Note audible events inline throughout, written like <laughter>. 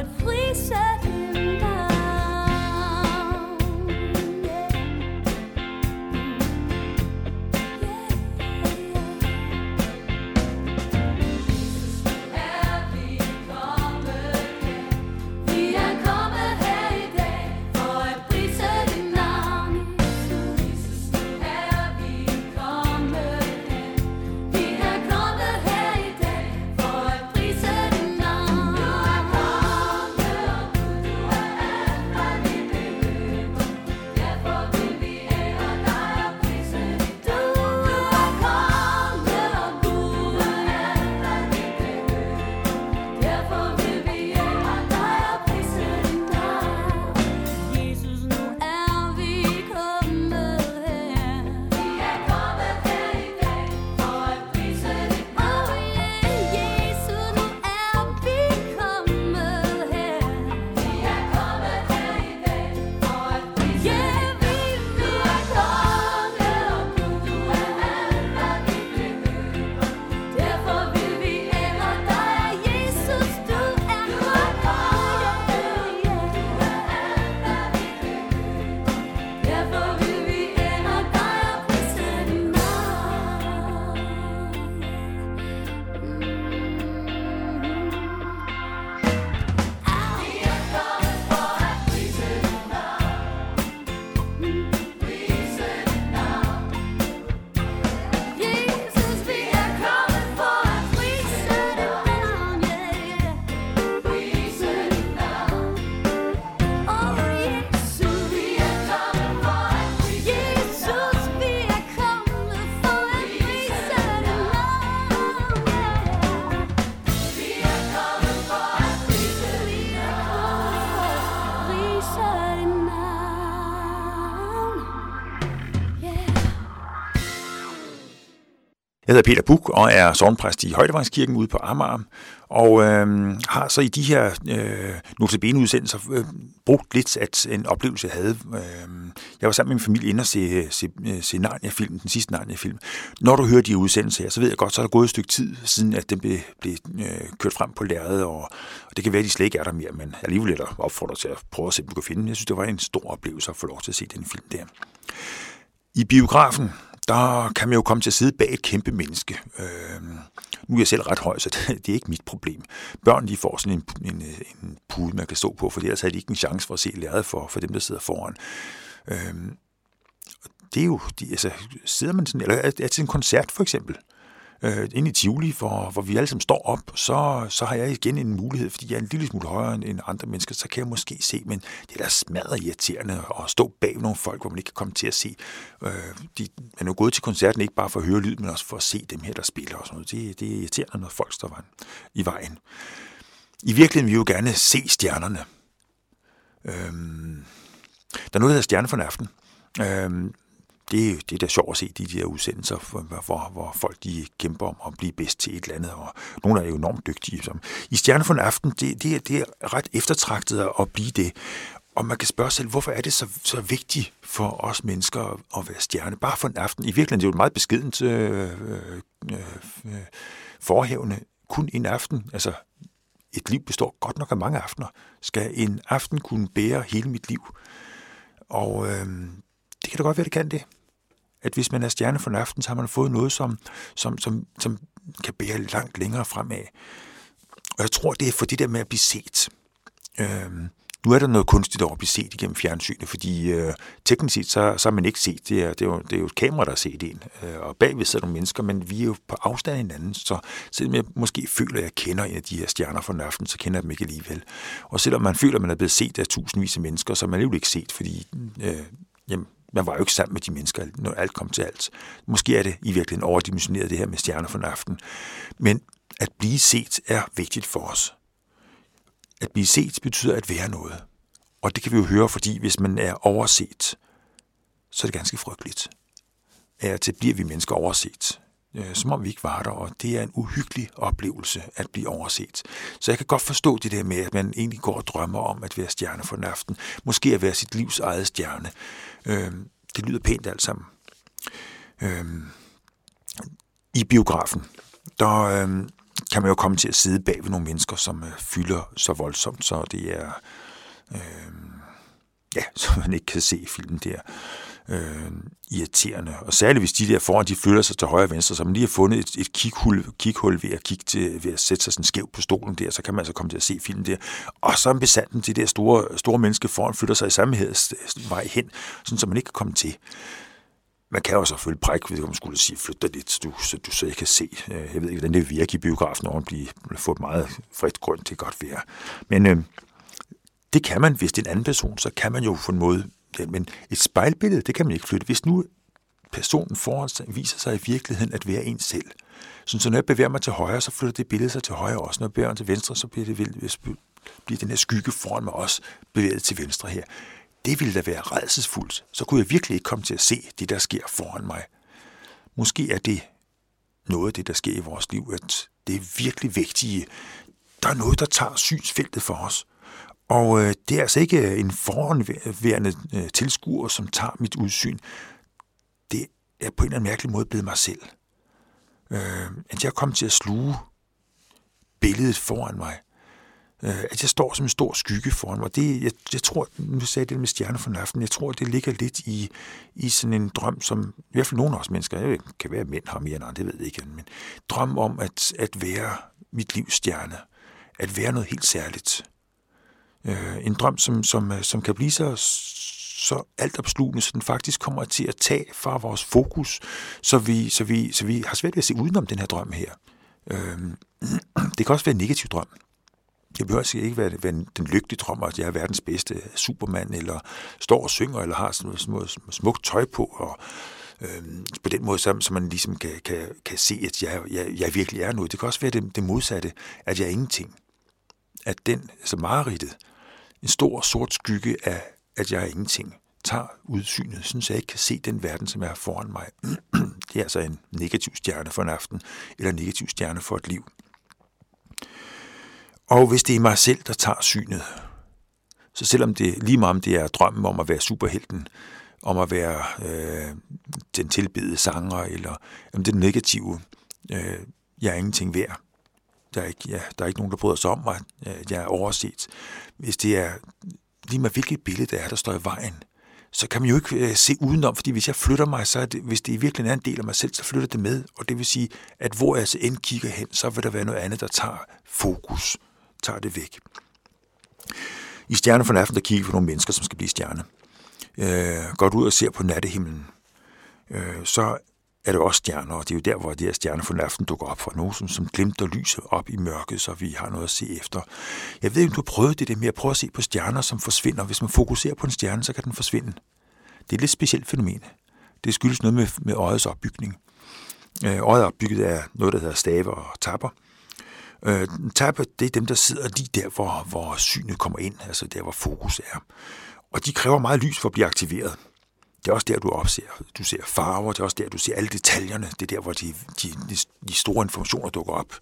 but please Jeg hedder Peter Buk og er sovnpræst i Højdevangskirken ude på Amager, og øh, har så i de her øh, notabene-udsendelser øh, brugt lidt at en oplevelse, jeg havde. Øh, jeg var sammen med min familie inde og se, se, øh, se Narnia-filmen, den sidste Narnia-film. Når du hører de udsendelser her, så ved jeg godt, så er der gået et stykke tid siden, at den blev, blev øh, kørt frem på lærredet, og, og det kan være, at de slet ikke er der mere, men alligevel er der opfordret til at prøve at se, om du kan finde den. Jeg synes, det var en stor oplevelse at få lov til at se den film der. I biografen, der kan man jo komme til at sidde bag et kæmpe menneske. Øh, nu er jeg selv ret høj, så <laughs> det, det er ikke mit problem. Børn de får sådan en, en, en pude, man kan stå på, for ellers har de ikke en chance for at se læret for, for dem, der sidder foran. Øh, det er jo, de, altså, sidder man sådan, eller er, er til en koncert for eksempel, øh, ind i Tivoli, hvor, hvor vi alle sammen står op, så, så har jeg igen en mulighed, fordi jeg er en lille smule højere end andre mennesker, så kan jeg måske se, men det er da smadret irriterende at stå bag nogle folk, hvor man ikke kan komme til at se. Øh, de er jo gået til koncerten ikke bare for at høre lyd, men også for at se dem her, der spiller og sådan noget. Det, det er irriterende, når folk står i vejen. I virkeligheden vil vi jo gerne se stjernerne. Øhm, der er noget, der hedder Stjerne for en aften. Øhm, det, det er da sjovt at se de der udsendelser, hvor, hvor, hvor folk de kæmper om at blive bedst til et eller andet, og nogle er jo enormt dygtige. Som. I Stjerne for en aften, det, det, er, det er ret eftertragtet at blive det. Og man kan spørge sig selv, hvorfor er det så, så vigtigt for os mennesker at være stjerne? Bare for en aften. I virkeligheden det er jo et meget beskedent øh, øh, øh, forhævende. Kun en aften. Altså, et liv består godt nok af mange aftener. Skal en aften kunne bære hele mit liv? Og øh, det kan da godt være, det kan det at hvis man er stjerne for en aften, så har man fået noget, som, som, som, som kan bære langt længere fremad. Og jeg tror, det er for det der med at blive set. Øhm, Nu er der noget kunstigt over at blive set igennem fjernsynet, fordi øh, teknisk set, så, så er man ikke set det. Er, det, er jo, det er jo et kamera, der har set en, øh, og bagved sidder nogle mennesker, men vi er jo på afstand af hinanden, så selvom jeg måske føler, at jeg kender en af de her stjerner fra aften, så kender jeg dem ikke alligevel. Og selvom man føler, at man er blevet set af tusindvis af mennesker, så er man jo ikke set, fordi øh, jamen, man var jo ikke sammen med de mennesker, når alt kom til alt. Måske er det i virkeligheden overdimensioneret, det her med stjerner for aften. Men at blive set er vigtigt for os. At blive set betyder at være noget. Og det kan vi jo høre, fordi hvis man er overset, så er det ganske frygteligt. At til bliver vi mennesker overset, øh, som om vi ikke var der, og det er en uhyggelig oplevelse at blive overset. Så jeg kan godt forstå det der med, at man egentlig går og drømmer om at være stjerne for en aften. Måske at være sit livs eget stjerne. Øh, det lyder pænt alt sammen. Øh, I biografen, der øh, kan man jo komme til at sidde bag ved nogle mennesker, som øh, fylder så voldsomt, så det er... Øh, ja, <laughs> så man ikke kan se filmen der øh, irriterende. Og særligt hvis de der foran, de flytter sig til højre og venstre, så man lige har fundet et, et kikhul, kikhul ved at kigge til, ved at sætte sig sådan skævt på stolen der, så kan man altså komme til at se filmen der. Og så er besanden til det der store, store menneske foran flytter sig i samme vej hen, sådan så man ikke kan komme til. Man kan jo selvfølgelig brække, hvis man skulle sige, flytte dig lidt, du, så du så jeg kan se. Øh, jeg ved ikke, hvordan det virker i biografen, når man bliver, få et meget frit grund til godt være. Men øh, det kan man, hvis det er en anden person, så kan man jo på en måde men et spejlbillede, det kan man ikke flytte. Hvis nu personen foran sig viser sig i virkeligheden at være en selv, så når jeg bevæger mig til højre, så flytter det billede sig til højre også. Når jeg bevæger mig til venstre, så bliver, det, bliver den her skygge foran mig også bevæget til venstre her. Det ville da være redselsfuldt. Så kunne jeg virkelig ikke komme til at se det, der sker foran mig. Måske er det noget af det, der sker i vores liv, at det er virkelig vigtige. Der er noget, der tager synsfeltet for os. Og øh, det er altså ikke øh, en foranværende øh, tilskuer, som tager mit udsyn. Det er på en eller anden mærkelig måde blevet mig selv. Øh, at jeg kom til at sluge billedet foran mig. Øh, at jeg står som en stor skygge foran mig. Det, jeg, jeg tror, nu sagde jeg det med stjerner for aften, jeg tror, det ligger lidt i, i sådan en drøm, som i hvert fald nogle af os mennesker, jeg ved, kan være mænd har mere end andre, det ved jeg ikke, men drøm om at, at være mit livs stjerne. At være noget helt særligt øh, en drøm, som, som, øh, som kan blive så, så altopslugende, så den faktisk kommer til at tage fra vores fokus, så vi, så vi, så vi har svært ved at se udenom den her drøm her. Øh, <clears throat> det kan også være en negativ drøm. Det behøver altså ikke være, være den lykkelige drøm, at jeg er verdens bedste supermand, eller står og synger, eller har sådan noget smukt tøj på, og øh, på den måde, så, så man ligesom kan, kan, kan se, at jeg, jeg, jeg virkelig er noget. Det kan også være det, det modsatte, at jeg er ingenting. At den, altså mareridtet, en stor sort skygge af, at jeg er ingenting, tager udsynet, så jeg ikke kan se den verden, som er foran mig. <clears throat> det er altså en negativ stjerne for en aften, eller en negativ stjerne for et liv. Og hvis det er mig selv, der tager synet, så selvom det lige meget om det er drømmen om at være superhelten, om at være øh, den tilbedede sanger, eller om det negative, øh, jeg er ingenting værd, der er, ikke, ja, der er ikke nogen, der bryder sig om mig. Jeg er overset. Hvis det er lige med hvilket billede det er, der står i vejen, så kan man jo ikke øh, se udenom, fordi hvis jeg flytter mig, så er det, hvis det i virkeligheden er en del af mig selv, så flytter det med. Og det vil sige, at hvor jeg så end kigger hen, så vil der være noget andet, der tager fokus, tager det væk. I Stjerne for Aften, der kigger på nogle mennesker, som skal blive stjerne. Øh, går ud og ser på nattehimlen, øh, så er det også stjerner, og det er jo der, hvor de her stjerner for aften dukker op for nogen, som, som glimter lyset op i mørket, så vi har noget at se efter. Jeg ved ikke, om du har prøvet det der med at prøve at se på stjerner, som forsvinder. Hvis man fokuserer på en stjerne, så kan den forsvinde. Det er et lidt specielt fænomen. Det skyldes noget med, med øjets opbygning. Øh, øjet er opbygget af noget, der hedder stave og tapper. Øh, tapper, det er dem, der sidder lige der, hvor, hvor synet kommer ind, altså der, hvor fokus er. Og de kræver meget lys for at blive aktiveret. Det er også der, du opser. Du ser farver, det er også der, du ser alle detaljerne. Det er der, hvor de, de, de store informationer dukker op.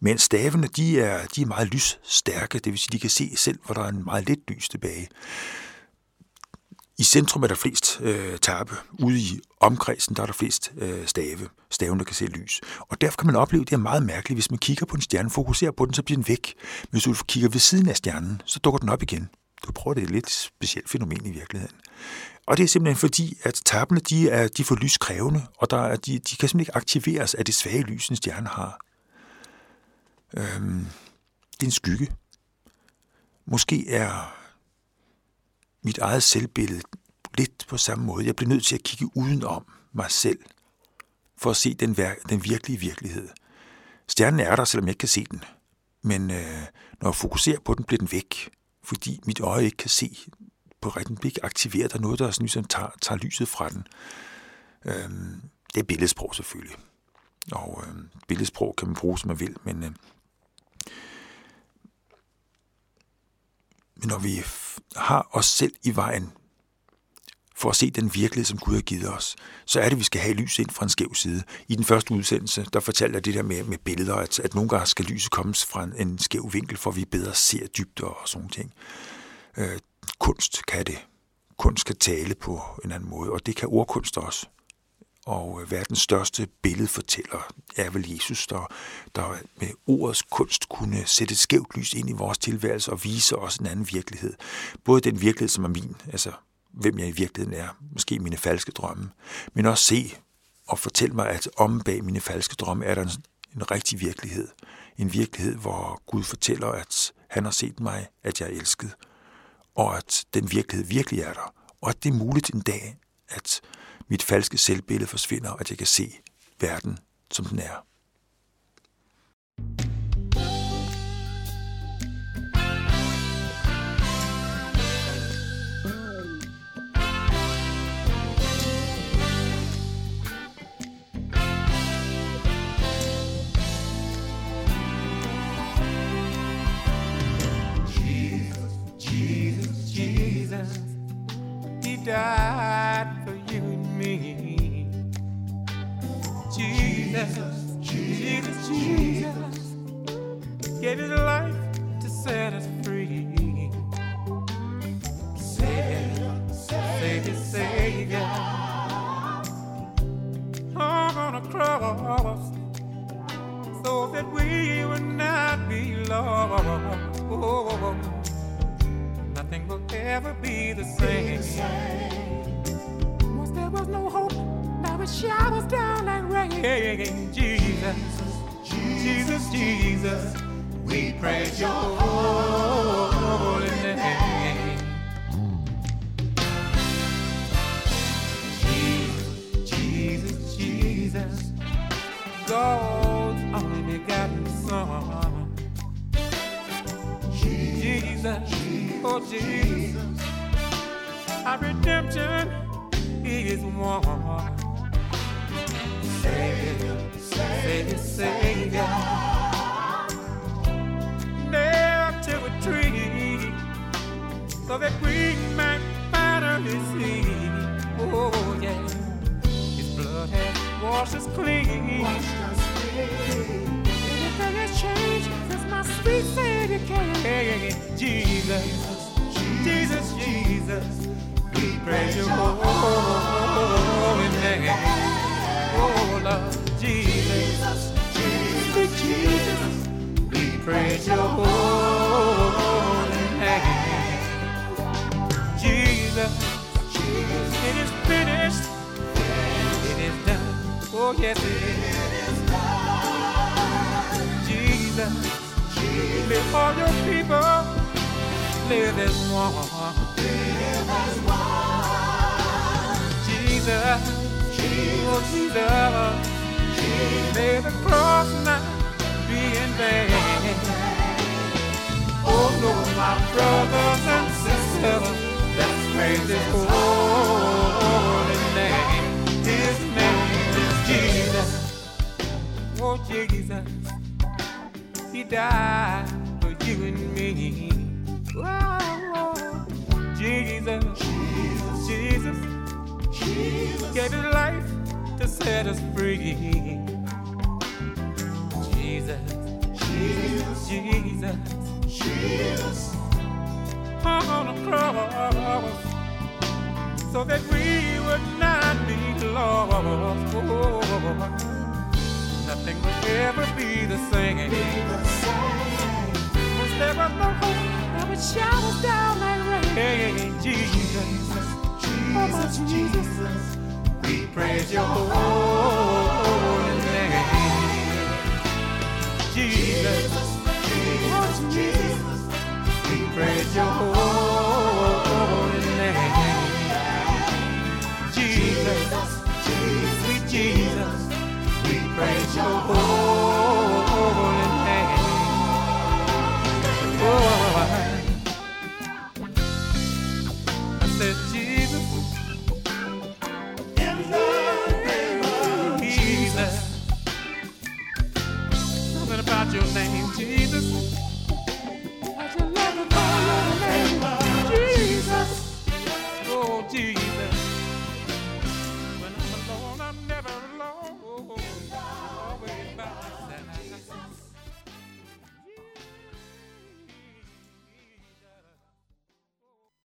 Men stavene, de er, de er meget lysstærke, det vil sige, de kan se selv, hvor der er en meget lidt lys tilbage. I centrum er der flest øh, tappe. Ude i omkredsen der er der flest øh, stave. Stavene kan se lys. Og derfor kan man opleve, at det er meget mærkeligt. Hvis man kigger på en stjerne, fokuserer på den, så bliver den væk. Men hvis du kigger ved siden af stjernen, så dukker den op igen. Du prøver det er et lidt specielt fænomen i virkeligheden. Og det er simpelthen fordi, at tappene de er, de er for lyskrævende, og der er, de, de kan simpelthen ikke aktiveres af det svage lys, en stjerne har. Øhm, det er en skygge. Måske er mit eget selvbillede lidt på samme måde. Jeg bliver nødt til at kigge udenom mig selv, for at se den, den virkelige virkelighed. Stjernen er der, selvom jeg ikke kan se den. Men øh, når jeg fokuserer på den, bliver den væk, fordi mit øje ikke kan se på retten blik aktiverer Der noget, der sådan, ligesom tager, tager lyset fra den. Øhm, det er billedsprog selvfølgelig. Og øh, billedsprog kan man bruge, som man vil, men, øh, men når vi har os selv i vejen for at se den virkelighed, som Gud har givet os, så er det, at vi skal have lys ind fra en skæv side. I den første udsendelse, der fortalte jeg det der med, med billeder, at, at nogle gange skal lyset komme fra en, en skæv vinkel, for at vi bedre ser dybt og sådan ting. Øh, kunst kan det. Kunst kan tale på en anden måde, og det kan ordkunst også. Og øh, verdens største billedfortæller er vel Jesus, der, der med ordets kunst kunne sætte et skævt lys ind i vores tilværelse og vise os en anden virkelighed. Både den virkelighed, som er min, altså hvem jeg i virkeligheden er, måske mine falske drømme, men også se og fortælle mig, at om bag mine falske drømme er der en, en rigtig virkelighed. En virkelighed, hvor Gud fortæller, at han har set mig, at jeg er elsket, og at den virkelighed virkelig er der, og at det er muligt en dag, at mit falske selvbillede forsvinder, og at jeg kan se verden, som den er. Died for you and me. Jesus, Jesus, Jesus, gave his life showers down like rain. Jesus, Jesus, Jesus, we praise your holy name. Jesus, Jesus, Jesus, God's only begotten Son. Jesus, oh Jesus, our redemption is one. Savior, Savior, nailed to a tree so that we might finally see. Oh yeah, His blood has washed us clean. Anything has changed since my sweet Savior came. Jesus, Jesus, Jesus, we praise your holy name. Oh Lord, praise your holy name. Jesus, it is finished, it is done. Oh yes, it is. Jesus. Live for your people. Live as one. Jesus. Oh, Jesus. May the cross not be in vain. My brothers and sisters. Let's praise His holy name. His name is Jesus. Oh, Jesus. He died for you and me. Oh, Jesus, Jesus, Jesus, Jesus, gave his life to set us free. Jesus, Jesus, Jesus, Jesus, hung on a cross so that we would not be lost. Oh, nothing will ever be the same. Once there was no hope, now it showers down like rain. Jesus, oh my Jesus, we praise your holy praise your